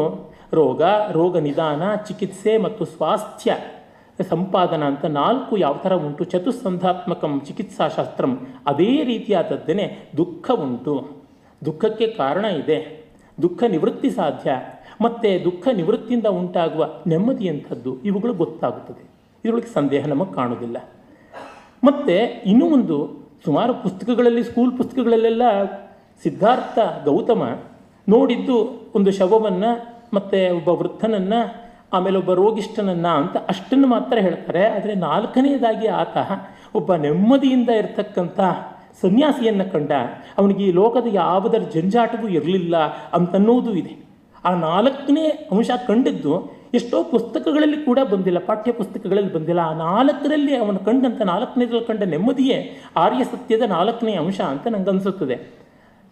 A: ರೋಗ ರೋಗ ನಿಧಾನ, ಚಿಕಿತ್ಸೆ ಮತ್ತು ಸ್ವಾಸ್ಥ್ಯ ಸಂಪಾದನ ಅಂತ ನಾಲ್ಕು ಯಾವ ಥರ ಉಂಟು? ಚತುಸ್ಸಂಧಾತ್ಮಕಂ ಚಿಕಿತ್ಸಾಶಾಸ್ತ್ರಂ. ಅದೇ ರೀತಿಯಾದದ್ದೇನೆ ದುಃಖ ಉಂಟು. ದುಃಖಕ್ಕೆ ಕಾರಣ ಇದೆ. ದುಃಖ ನಿವೃತ್ತಿ ಸಾಧ್ಯ. ಮತ್ತು ದುಃಖ ನಿವೃತ್ತಿಯಿಂದ ಉಂಟಾಗುವ ನೆಮ್ಮದಿಯಂಥದ್ದು ಇವುಗಳು ಗೊತ್ತಾಗುತ್ತದೆ. ಇದರೊಳಗೆ ಸಂದೇಹ ನಮಗೆ ಕಾಣುವುದಿಲ್ಲ. ಮತ್ತು ಇನ್ನೂ ಒಂದು, ಸುಮಾರು ಪುಸ್ತಕಗಳಲ್ಲಿ, ಸ್ಕೂಲ್ ಪುಸ್ತಕಗಳಲ್ಲೆಲ್ಲ ಸಿದ್ಧಾರ್ಥ ಗೌತಮ ನೋಡಿದ್ದು ಒಂದು ಶವವನ್ನು ಮತ್ತು ಒಬ್ಬ ವೃದ್ಧನನ್ನು ಆಮೇಲೆ ಒಬ್ಬ ರೋಗಿಷ್ಠನನ್ನು ಅಂತ ಅಷ್ಟನ್ನು ಮಾತ್ರ ಹೇಳ್ತಾರೆ, ಆದರೆ ನಾಲ್ಕನೆಯದಾಗಿ ಆತ ಒಬ್ಬ ನೆಮ್ಮದಿಯಿಂದ ಇರತಕ್ಕಂಥ ಸನ್ಯಾಸಿಯನ್ನು ಕಂಡ, ಅವನಿಗೆ ಈ ಲೋಕದ ಯಾವುದರ ಜಂಜಾಟವೂ ಇರಲಿಲ್ಲ ಅಂತನ್ನೋದು ಇದೆ. ಆ ನಾಲ್ಕನೇ ಅಂಶ ಕಂಡಿದ್ದು ಎಷ್ಟೋ ಪುಸ್ತಕಗಳಲ್ಲಿ ಕೂಡ ಬಂದಿಲ್ಲ ಪಾಠ್ಯ ಪುಸ್ತಕಗಳಲ್ಲಿ ಬಂದಿಲ್ಲ. ಆ ನಾಲ್ಕರಲ್ಲಿ ಅವನು ಕಂಡಂಥ ನಾಲ್ಕನೇದ್ರಲ್ಲಿ ಕಂಡ ನೆಮ್ಮದಿಯೇ ಆರ್ಯ ಸತ್ಯದ ನಾಲ್ಕನೇ ಅಂಶ ಅಂತ ನನಗನ್ಸುತ್ತದೆ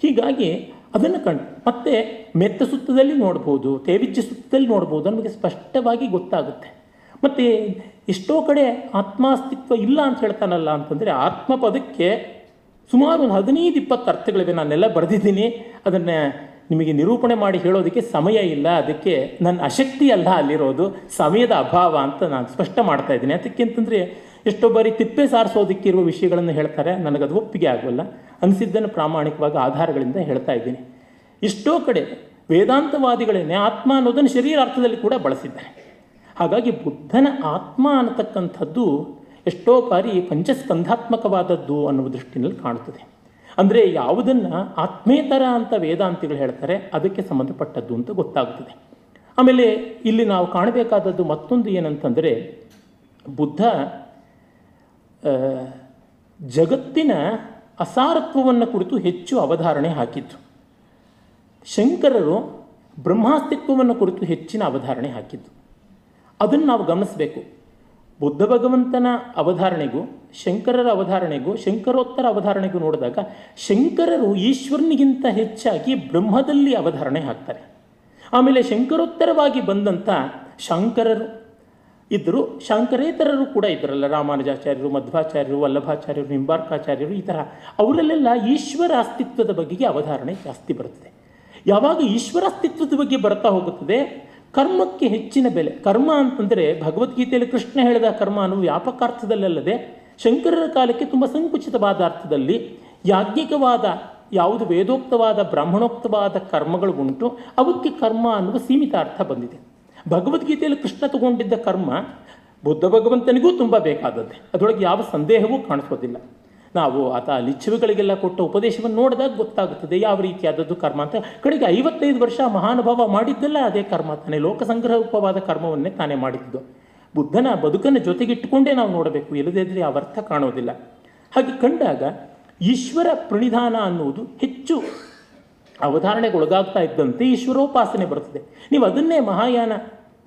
A: ಹೀಗಾಗಿ ಅದನ್ನು ಕಂಡು ಮತ್ತೆ ಮೆತ್ತ ಸುತ್ತದಲ್ಲಿ ನೋಡ್ಬೋದು ತೇವಿಜ್ಯ ಸುತ್ತದಲ್ಲಿ ನೋಡ್ಬೋದು, ನಮಗೆ ಸ್ಪಷ್ಟವಾಗಿ ಗೊತ್ತಾಗುತ್ತೆ. ಮತ್ತು ಎಷ್ಟೋ ಕಡೆ ಆತ್ಮಾಸ್ತಿತ್ವ ಇಲ್ಲ ಅಂತ ಹೇಳ್ತಾನಲ್ಲ ಅಂತಂದರೆ ಆತ್ಮ ಪದಕ್ಕೆ ಸುಮಾರು ಒಂದು ಹದಿನೈದು ಇಪ್ಪತ್ತು ಅರ್ಥಗಳಿವೆ. ನಾನೆಲ್ಲ ಬರೆದಿದ್ದೀನಿ. ಅದನ್ನು ನಿಮಗೆ ನಿರೂಪಣೆ ಮಾಡಿ ಹೇಳೋದಕ್ಕೆ ಸಮಯ ಇಲ್ಲ. ಅದಕ್ಕೆ ನನ್ನ ಅಶಕ್ತಿ ಅಲ್ಲ ಅಲ್ಲಿರೋದು. ಸಮಯದ ಅಭಾವ ಅಂತ ನಾನು ಸ್ಪಷ್ಟ ಮಾಡ್ತಾ ಇದ್ದೀನಿ. ಅದಕ್ಕೆ ಅಂತಂದರೆ ಎಷ್ಟೋ ಬಾರಿ ತಿಪ್ಪೆ ಸಾರಿಸೋದಕ್ಕಿರುವ ವಿಷಯಗಳನ್ನು ಹೇಳ್ತಾರೆ. ನನಗದು ಒಪ್ಪಿಗೆ ಆಗೋಲ್ಲ. ಅನಿಸಿದ್ದನ್ನು ಪ್ರಾಮಾಣಿಕವಾಗಿ ಆಧಾರಗಳಿಂದ ಹೇಳ್ತಾ ಇದ್ದೀನಿ. ಎಷ್ಟೋ ಕಡೆ ವೇದಾಂತವಾದಿಗಳೇನೆ ಆತ್ಮ ಅನ್ನೋದನ್ನು ಶರೀರಾರ್ಥದಲ್ಲಿ ಕೂಡ ಬಳಸಿದ್ದಾರೆ. ಹಾಗಾಗಿ ಬುದ್ಧನ ಆತ್ಮ ಅನ್ನತಕ್ಕಂಥದ್ದು ಎಷ್ಟೋ ಬಾರಿ ಪಂಚಸ್ಕಂಧಾತ್ಮಕವಾದದ್ದು ಅನ್ನುವ ದೃಷ್ಟಿನಲ್ಲಿ ಕಾಣುತ್ತದೆ. ಅಂದರೆ ಯಾವುದನ್ನು ಆತ್ಮೇತರ ಅಂತ ವೇದಾಂತಿಗಳು ಹೇಳ್ತಾರೆ, ಅದಕ್ಕೆ ಸಂಬಂಧಪಟ್ಟದ್ದು ಅಂತ ಗೊತ್ತಾಗುತ್ತದೆ. ಆಮೇಲೆ ಇಲ್ಲಿ ನಾವು ಕಾಣಬೇಕಾದದ್ದು ಮತ್ತೊಂದು ಏನಂತಂದರೆ ಬುದ್ಧ ಜಗತ್ತಿನ ಅಸಾರತ್ವವನ್ನು ಕುರಿತು ಹೆಚ್ಚು ಅವಧಾರಣೆ ಹಾಕಿದ್ದು ಶಂಕರರು ಬ್ರಹ್ಮಾಸ್ತಿತ್ವವನ್ನು ಕುರಿತು ಹೆಚ್ಚಿನ ಅವಧಾರಣೆ ಹಾಕಿದ್ದು ಅದನ್ನು ನಾವು ಗಮನಿಸಬೇಕು. ಬುದ್ಧ ಭಗವಂತನ ಅವಧಾರಣೆಗೂ, ಶಂಕರರ ಅವಧಾರಣೆಗೂ, ಶಂಕರೋತ್ತರ ಅವಧಾರಣೆಗೂ ನೋಡಿದಾಗ ಶಂಕರರು ಈಶ್ವರನಿಗಿಂತ ಹೆಚ್ಚಾಗಿ ಬ್ರಹ್ಮದಲ್ಲಿ ಅವಧಾರಣೆ ಹಾಕ್ತಾರೆ. ಆಮೇಲೆ ಶಂಕರೋತ್ತರವಾಗಿ ಬಂದಂಥ ಶಾಂಕರರು ಇದ್ದರು ಶಾಂಕರೇತರರು ಕೂಡ ಇದ್ದರಲ್ಲ ರಾಮಾನುಜಾಚಾರ್ಯರು, ಮಧ್ವಾಚಾರ್ಯರು, ವಲ್ಲಭಾಚಾರ್ಯರು ನಿಂಬಾರ್ಕಾಚಾರ್ಯರು ಈ ಥರ. ಅವರಲ್ಲೆಲ್ಲ ಈಶ್ವರ ಅಸ್ತಿತ್ವದ ಬಗೆಗೆ ಅವಧಾರಣೆ ಜಾಸ್ತಿ ಬರುತ್ತದೆ. ಯಾವಾಗ ಈಶ್ವರ ಅಸ್ತಿತ್ವದ ಬಗ್ಗೆ ಬರ್ತಾ ಹೋಗುತ್ತದೆ? ಕರ್ಮಕ್ಕೆ ಹೆಚ್ಚಿನ ಬೆಲೆ. ಕರ್ಮ ಅಂತಂದರೆ ಭಗವದ್ಗೀತೆಯಲ್ಲಿ ಕೃಷ್ಣ ಹೇಳಿದ ಕರ್ಮ ಅನ್ನೋ ವ್ಯಾಪಕಾರ್ಥದಲ್ಲಲ್ಲದೆ ಶಂಕರರ ಕಾಲಕ್ಕೆ ತುಂಬ ಸಂಕುಚಿತವಾದ ಅರ್ಥದಲ್ಲಿ ಯಾಜ್ಞಿಕವಾದ, ಯಾವುದು ವೇದೋಕ್ತವಾದ, ಬ್ರಾಹ್ಮಣೋಕ್ತವಾದ ಕರ್ಮಗಳು ಉಂಟು ಅವಕ್ಕೆ ಕರ್ಮ ಅನ್ನುವ ಸೀಮಿತ ಅರ್ಥ ಬಂದಿದೆ. ಭಗವದ್ಗೀತೆಯಲ್ಲಿ ಕೃಷ್ಣ ತಗೊಂಡಿದ್ದ ಕರ್ಮ ಬುದ್ಧ ಭಗವಂತನಿಗೂ ತುಂಬ ಬೇಕಾದದ್ದೇ. ಅದರೊಳಗೆ ಯಾವ ಸಂದೇಹವೂ ಕಾಣಿಸೋದಿಲ್ಲ. ನಾವು ಆತ ಲಿಚ್ಛವಿಗಳಿಗೆಲ್ಲ ಕೊಟ್ಟ ಉಪದೇಶವನ್ನು ನೋಡಿದಾಗ ಗೊತ್ತಾಗುತ್ತದೆ ಯಾವ ರೀತಿಯಾದದ್ದು ಕರ್ಮ ಅಂತ. ಕಡೆಗೆ ಐವತ್ತೈದು ವರ್ಷ ಮಹಾನುಭಾವ ಮಾಡಿದ್ದೆಲ್ಲ ಅದೇ ಕರ್ಮ ತಾನೇ. ಲೋಕಸಂಗ್ರಹೂಪವಾದ ಕರ್ಮವನ್ನೇ ತಾನೇ ಮಾಡಿದ್ದು. ಬುದ್ಧನ ಬದುಕನ್ನು ಜೊತೆಗಿಟ್ಟುಕೊಂಡೇ ನಾವು ನೋಡಬೇಕು. ಇಲ್ಲದಿದ್ದರೆ ಆ ಅರ್ಥ ಕಾಣೋದಿಲ್ಲ. ಹಾಗೆ ಕಂಡಾಗ ಈಶ್ವರ ಪ್ರಣಿಧಾನ ಅನ್ನುವುದು ಹೆಚ್ಚು ಅವಧಾರಣೆಗೊಳಗಾಗ್ತಾ ಇದ್ದಂತೆ ಈಶ್ವರೋಪಾಸನೆ ಬರುತ್ತದೆ. ನೀವು ಅದನ್ನೇ ಮಹಾಯಾನ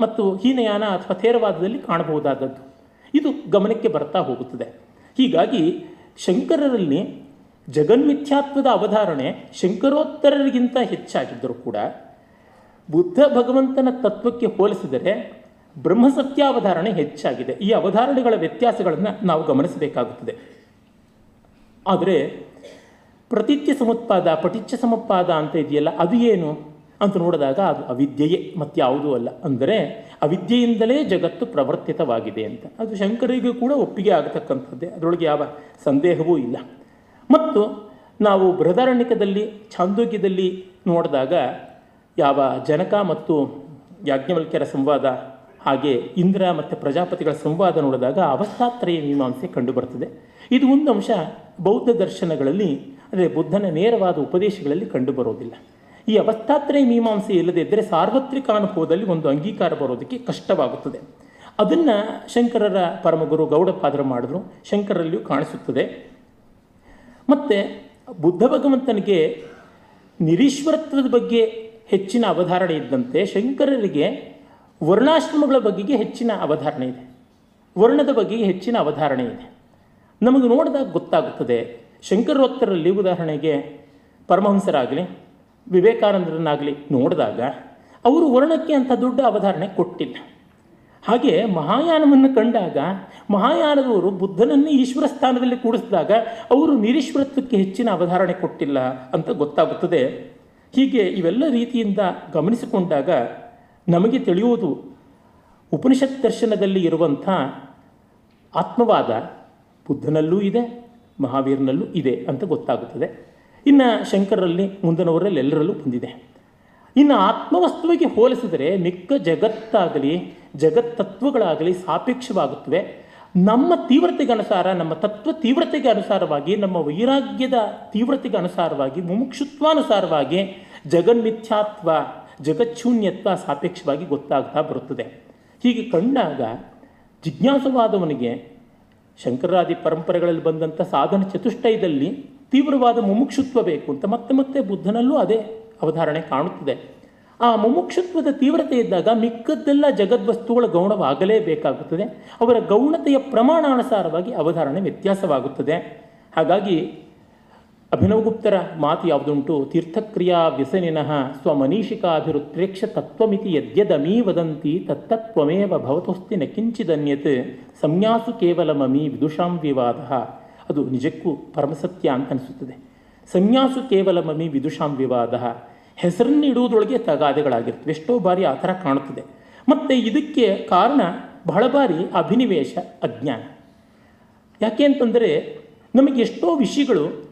A: ಮತ್ತು ಹೀನಯಾನ ಅಥವಾ ಥೇರವಾದದಲ್ಲಿ ಕಾಣಬಹುದಾದದ್ದು. ಇದು ಗಮನಕ್ಕೆ ಬರ್ತಾ ಹೋಗುತ್ತದೆ. ಹೀಗಾಗಿ ಶಂಕರರಲ್ಲಿ ಜಗನ್ಮಿಥ್ಯಾತ್ವದ ಅವಧಾರಣೆ ಶಂಕರೋತ್ತರರಿಗಿಂತ ಹೆಚ್ಚಾಗಿದ್ದರೂ ಕೂಡ ಬುದ್ಧ ಭಗವಂತನ ತತ್ವಕ್ಕೆ ಹೋಲಿಸಿದರೆ ಬ್ರಹ್ಮಸತ್ಯಾವಧಾರಣೆ ಹೆಚ್ಚಾಗಿದೆ. ಈ ಅವಧಾರಣೆಗಳ ವ್ಯತ್ಯಾಸಗಳನ್ನು ನಾವು ಗಮನಿಸಬೇಕಾಗುತ್ತದೆ. ಆದರೆ ಪ್ರತಿತ್ಯ ಸಮುತ್ಪಾದ ಪಟಿಚ್ಚ ಸಮುತ್ಪಾದ ಅಂತ ಇದೆಯಲ್ಲ, ಅದು ಏನು? ಅಂತ ನೋಡಿದಾಗ ಅದು ಅವಿದ್ಯೆಯೇ ಮತ್ಯಾವುದೂ ಅಲ್ಲ. ಅಂದರೆ ಅವಿದ್ಯೆಯಿಂದಲೇ ಜಗತ್ತು ಪ್ರವರ್ತಿತವಾಗಿದೆ ಅಂತ. ಅದು ಶಂಕರಿಗೂ ಕೂಡ ಒಪ್ಪಿಗೆ ಆಗತಕ್ಕಂಥದ್ದೇ. ಅದರೊಳಗೆ ಯಾವ ಸಂದೇಹವೂ ಇಲ್ಲ. ಮತ್ತು ನಾವು ಬೃಹದಾರಣ್ಯಕದಲ್ಲಿ, ಛಾಂದೋಗ್ಯದಲ್ಲಿ ನೋಡಿದಾಗ ಯಾವ ಜನಕ ಮತ್ತು ಯಾಜ್ಞವಲ್ಕ್ಯರ ಸಂವಾದ, ಹಾಗೆ ಇಂದ್ರ ಮತ್ತು ಪ್ರಜಾಪತಿಗಳ ಸಂವಾದ ನೋಡಿದಾಗ ಅವಸ್ಥಾತ್ರಯ ಮೀಮಾಂಸೆ ಕಂಡುಬರ್ತದೆ. ಇದು ಒಂದು ಅಂಶ ಬೌದ್ಧ ದರ್ಶನಗಳಲ್ಲಿ ಅಂದರೆ ಬುದ್ಧನ ನೇರವಾದ ಉಪದೇಶಗಳಲ್ಲಿ ಕಂಡುಬರೋದಿಲ್ಲ. ಈ ಅವಸ್ಥಾತ್ರಯ ಮೀಮಾಂಸೆ ಇಲ್ಲದೆ ಇದ್ದರೆ ಸಾರ್ವತ್ರಿಕ ಅನುಭವದಲ್ಲಿ ಒಂದು ಅಂಗೀಕಾರ ಬರೋದಕ್ಕೆ ಕಷ್ಟವಾಗುತ್ತದೆ. ಅದನ್ನು ಶಂಕರರ ಪರಮಗುರು ಗೌಡಪಾದರು ಮಾಡಿದ್ರು. ಶಂಕರಲ್ಲಿಯೂ ಕಾಣಿಸುತ್ತದೆ. ಮತ್ತು ಬುದ್ಧ ಭಗವಂತನಿಗೆ ನಿರೀಶ್ವರತ್ವದ ಬಗ್ಗೆ ಹೆಚ್ಚಿನ ಅವಧಾರಣೆ ಇದ್ದಂತೆ ಶಂಕರರಿಗೆ ವರ್ಣಾಶ್ರಮಗಳ ಬಗೆಗೆ ಹೆಚ್ಚಿನ ಅವಧಾರಣೆ ಇದೆ. ವರ್ಣದ ಬಗ್ಗೆ ಹೆಚ್ಚಿನ ಅವಧಾರಣೆ ಇದೆ. ನಮಗೆ ನೋಡಿದಾಗ ಗೊತ್ತಾಗುತ್ತದೆ. ಶಂಕರೋತ್ತರಲ್ಲಿ ಉದಾಹರಣೆಗೆ ಪರಮಹಂಸರಾಗಲಿ, ವಿವೇಕಾನಂದರನ್ನಾಗಲಿ ನೋಡಿದಾಗ ಅವರು ವರ್ಣಕ್ಕೆ ಅಂಥ ದೊಡ್ಡ ಅವಧಾರಣೆ ಕೊಟ್ಟಿಲ್ಲ. ಹಾಗೆ ಮಹಾಯಾನವನ್ನು ಕಂಡಾಗ ಮಹಾಯಾನದವರು ಬುದ್ಧನನ್ನು ಈಶ್ವರ ಸ್ಥಾನದಲ್ಲಿ ಕೂಡಿಸಿದಾಗ ಅವರು ನಿರೀಶ್ವರತ್ವಕ್ಕೆ ಹೆಚ್ಚಿನ ಅವಧಾರಣೆ ಕೊಟ್ಟಿಲ್ಲ ಅಂತ ಗೊತ್ತಾಗುತ್ತದೆ. ಹೀಗೆ ಇವೆಲ್ಲ ರೀತಿಯಿಂದ ಗಮನಿಸಿಕೊಂಡಾಗ ನಮಗೆ ತಿಳಿಯುವುದು ಉಪನಿಷತ್ ದರ್ಶನದಲ್ಲಿ ಇರುವಂಥ ಆತ್ಮವಾದ ಬುದ್ಧನಲ್ಲೂ ಇದೆ ಮಹಾವೀರನಲ್ಲೂ ಇದೆ ಅಂತ ಗೊತ್ತಾಗುತ್ತದೆ. ಇನ್ನು ಶಂಕರರಲ್ಲಿ, ಮುಂದಿನವರಲ್ಲಿ ಎಲ್ಲರಲ್ಲೂ ಬಂದಿದೆ. ಇನ್ನು ಆತ್ಮವಸ್ತುವಿಗೆ ಹೋಲಿಸಿದರೆ ಮಿಕ್ಕ ಜಗತ್ತಾಗಲಿ, ಜಗತ್ತತ್ವಗಳಾಗಲಿ ಸಾಪೇಕ್ಷವಾಗುತ್ತವೆ. ನಮ್ಮ ತೀವ್ರತೆಗೆ ಅನುಸಾರ, ನಮ್ಮ ತತ್ವ ತೀವ್ರತೆಗೆ ಅನುಸಾರವಾಗಿ, ನಮ್ಮ ವೈರಾಗ್ಯದ ತೀವ್ರತೆಗೆ ಅನುಸಾರವಾಗಿ, ಮುಮುಕ್ಷುತ್ವಾನುಸಾರವಾಗಿ, ಜಗನ್ಮಿಥ್ಯಾತ್ವ, ಜಗಚ್ಛೂನ್ಯತ್ವ ಸಾಪೇಕ್ಷವಾಗಿ ಗೊತ್ತಾಗ್ತಾ ಬರುತ್ತದೆ. ಹೀಗೆ ಕಂಡಾಗ, ಜಿಜ್ಞಾಸವಾದವನಿಗೆ ಶಂಕರಾದಿ ಪರಂಪರೆಗಳಲ್ಲಿ ಬಂದಂಥ ಸಾಧನ ಚತುಷ್ಟಯದಲ್ಲಿ ತೀವ್ರವಾದ ಮುಮುಕ್ಷುತ್ವ ಬೇಕು ಅಂತ ಮತ್ತೆ ಮತ್ತೆ ಬುದ್ಧನಲ್ಲೂ ಅದೇ ಅವಧಾರಣೆ ಕಾಣುತ್ತದೆ. ಆ ಮುಮುಕ್ಷುತ್ವದ ತೀವ್ರತೆ ಇದ್ದಾಗ ಮಿಕ್ಕದ್ದೆಲ್ಲ ಜಗದ್ವಸ್ತುಗಳ ಗೌಣವಾಗಲೇಬೇಕಾಗುತ್ತದೆ. ಅವರ ಗೌಣತೆಯ ಪ್ರಮಾಣಾನುಸಾರವಾಗಿ ಅವಧಾರಣೆ ವ್ಯತ್ಯಾಸವಾಗುತ್ತದೆ. ಹಾಗಾಗಿ ಅಭಿನವಗುಪ್ತರ ಮಾತು ಯಾವುದುಂಟು? ತೀರ್ಥಕ್ರಿಯಾ ವ್ಯಸನಿನಃ ಸ್ವಮನೀಷಿಕಾಭಿರುತ್ಪ್ರೇಕ್ಷ ತತ್ವಮಿತಿ ಯದ್ಯದಮೀ ವದಂತಿ ತತ್ತತ್ವಮೇವ ಭವತೋಸ್ತಿನ ಕಿಂಚಿದನ್ಯತ್ ಸಂನ್ಯಾಸು ಕೇವಲ ಮಮಿ ವಿದುಷಾಂ ವಿವಾದ. ಅದು ನಿಜಕ್ಕೂ ಪರಮಸತ್ಯ ಅಂತ ಅನಿಸುತ್ತದೆ. ಸಂನ್ಯಾಸು ಕೇವಲ ಮಮಿ ವಿದುಷಾಂ ವಿವಾದ. ಹೆಸರನ್ನಿಡುವುದರೊಳಗೆ ತಗಾದೆಗಳಾಗಿರ್ತವೆ ಎಷ್ಟೋ ಬಾರಿ ಆ ಥರ ಕಾಣುತ್ತದೆ. ಮತ್ತು ಇದಕ್ಕೆ ಕಾರಣ ಬಹಳ ಬಾರಿ ಅಭಿನಿವೇಶ ಅಜ್ಞಾನ. ಯಾಕೆ ಅಂತಂದರೆ ನಮಗೆ ಎಷ್ಟೋ ವಿಷಯಗಳು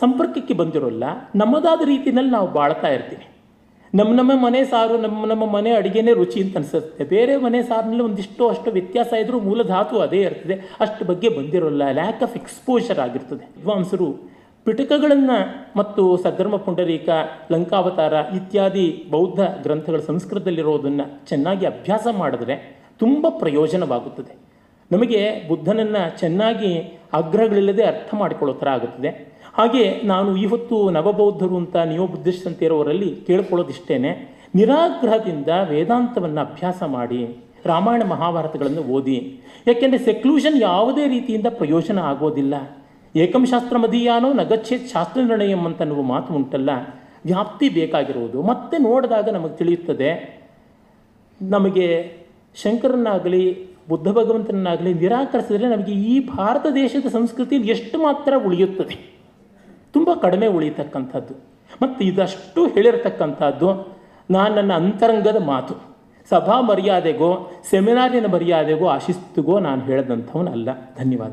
A: ಸಂಪರ್ಕಕ್ಕೆ ಬಂದಿರೋಲ್ಲ, ನಮ್ಮದಾದ ರೀತಿಯಲ್ಲಿ ನಾವು ಬಾಳ್ತಾ ಇರ್ತೀವಿ. ನಮ್ಮ ನಮ್ಮ ಮನೆ ಸಾರು, ನಮ್ಮ ನಮ್ಮ ಮನೆ ಅಡುಗೆನೇ ರುಚಿ ಅಂತ ಅನಿಸುತ್ತೆ. ಬೇರೆ ಮನೆ ಸಾರಿನಲ್ಲಿ ಒಂದಿಷ್ಟು ಅಷ್ಟು ವ್ಯತ್ಯಾಸ ಇದ್ದರೂ ಮೂಲ ಧಾತು ಅದೇ ಇರ್ತದೆ. ಅಷ್ಟು ಬಗ್ಗೆ ಬಂದಿರೋಲ್ಲ ಲ್ಯಾಕ್ ಆಫ್ ಎಕ್ಸ್ಪೋಜರ್ ಆಗಿರ್ತದೆ. ವಿದ್ವಾಂಸರು ಪಿಟಕಗಳನ್ನು ಮತ್ತು ಸದ್ಧರ್ಮ ಪುಂಡರೀಕ, ಲಂಕಾವತಾರ ಇತ್ಯಾದಿ ಬೌದ್ಧ ಗ್ರಂಥಗಳ ಸಂಸ್ಕೃತದಲ್ಲಿರೋದನ್ನು ಚೆನ್ನಾಗಿ ಅಭ್ಯಾಸ ಮಾಡಿದ್ರೆ ತುಂಬ ಪ್ರಯೋಜನವಾಗುತ್ತದೆ. ನಮಗೆ ಬುದ್ಧನನ್ನು ಚೆನ್ನಾಗಿ ಆಗ್ರಹಗಳಿಲ್ಲದೆ ಅರ್ಥ ಮಾಡಿಕೊಳ್ಳೋ ಥರ ಆಗುತ್ತದೆ. ಹಾಗೆ ನಾನು ಈ ಹೊತ್ತು ನವಬೌದ್ಧರು ಅಂತ ನಿಯೋ ಅಂತ ಇರೋವರಲ್ಲಿ ಕೇಳ್ಕೊಳ್ಳೋದಿಷ್ಟೇನೆ. ನಿರಾಗ್ರಹದಿಂದ ವೇದಾಂತವನ್ನು ಅಭ್ಯಾಸ ಮಾಡಿ, ರಾಮಾಯಣ ಮಹಾಭಾರತಗಳನ್ನು ಓದಿ. ಯಾಕೆಂದರೆ ಸೆಕ್ಲೂಷನ್ ಯಾವುದೇ ರೀತಿಯಿಂದ ಪ್ರಯೋಜನ ಆಗೋದಿಲ್ಲ. ಏಕಂ ಶಾಸ್ತ್ರ ಮದೀಯಾನೋ ನಗಚ್ಛೇತ್ ಶಾಸ್ತ್ರ ನಿರ್ಣಯಂ ಅಂತ ಅನ್ನುವ ಮಾತು ಉಂಟಲ್ಲ. ವ್ಯಾಪ್ತಿ ಬೇಕಾಗಿರುವುದು ಮತ್ತೆ ನೋಡಿದಾಗ ನಮಗೆ ತಿಳಿಯುತ್ತದೆ, ನಮಗೆ ಶಂಕರನ್ನಾಗಲಿ ಬುದ್ಧ ಭಗವಂತನನ್ನಾಗಲಿ ನಿರಾಕರಿಸಿದರೆ ನಮಗೆ ಈ ಭಾರತ ದೇಶದ ಸಂಸ್ಕೃತಿ ಎಷ್ಟು ಮಾತ್ರ ಉಳಿಯುತ್ತದೆ. ತುಂಬ ಕಡಿಮೆ ಉಳಿತಕ್ಕಂಥದ್ದು ಮತ್ತು ಇದಷ್ಟು ಹೇಳಿರ್ತಕ್ಕಂಥದ್ದು ನಾನು ನನ್ನ ಅಂತರಂಗದ ಮಾತು. ಸಭಾ ಮರ್ಯಾದೆಗೋ, ಸೆಮಿನಾರಿನ ಮರ್ಯಾದೆಗೋ, ಆಶಿಸ್ತುಗೋ ಶಿಸ್ತುಗೋ ನಾನು ಹೇಳಿದಂಥವನಲ್ಲ. ಧನ್ಯವಾದ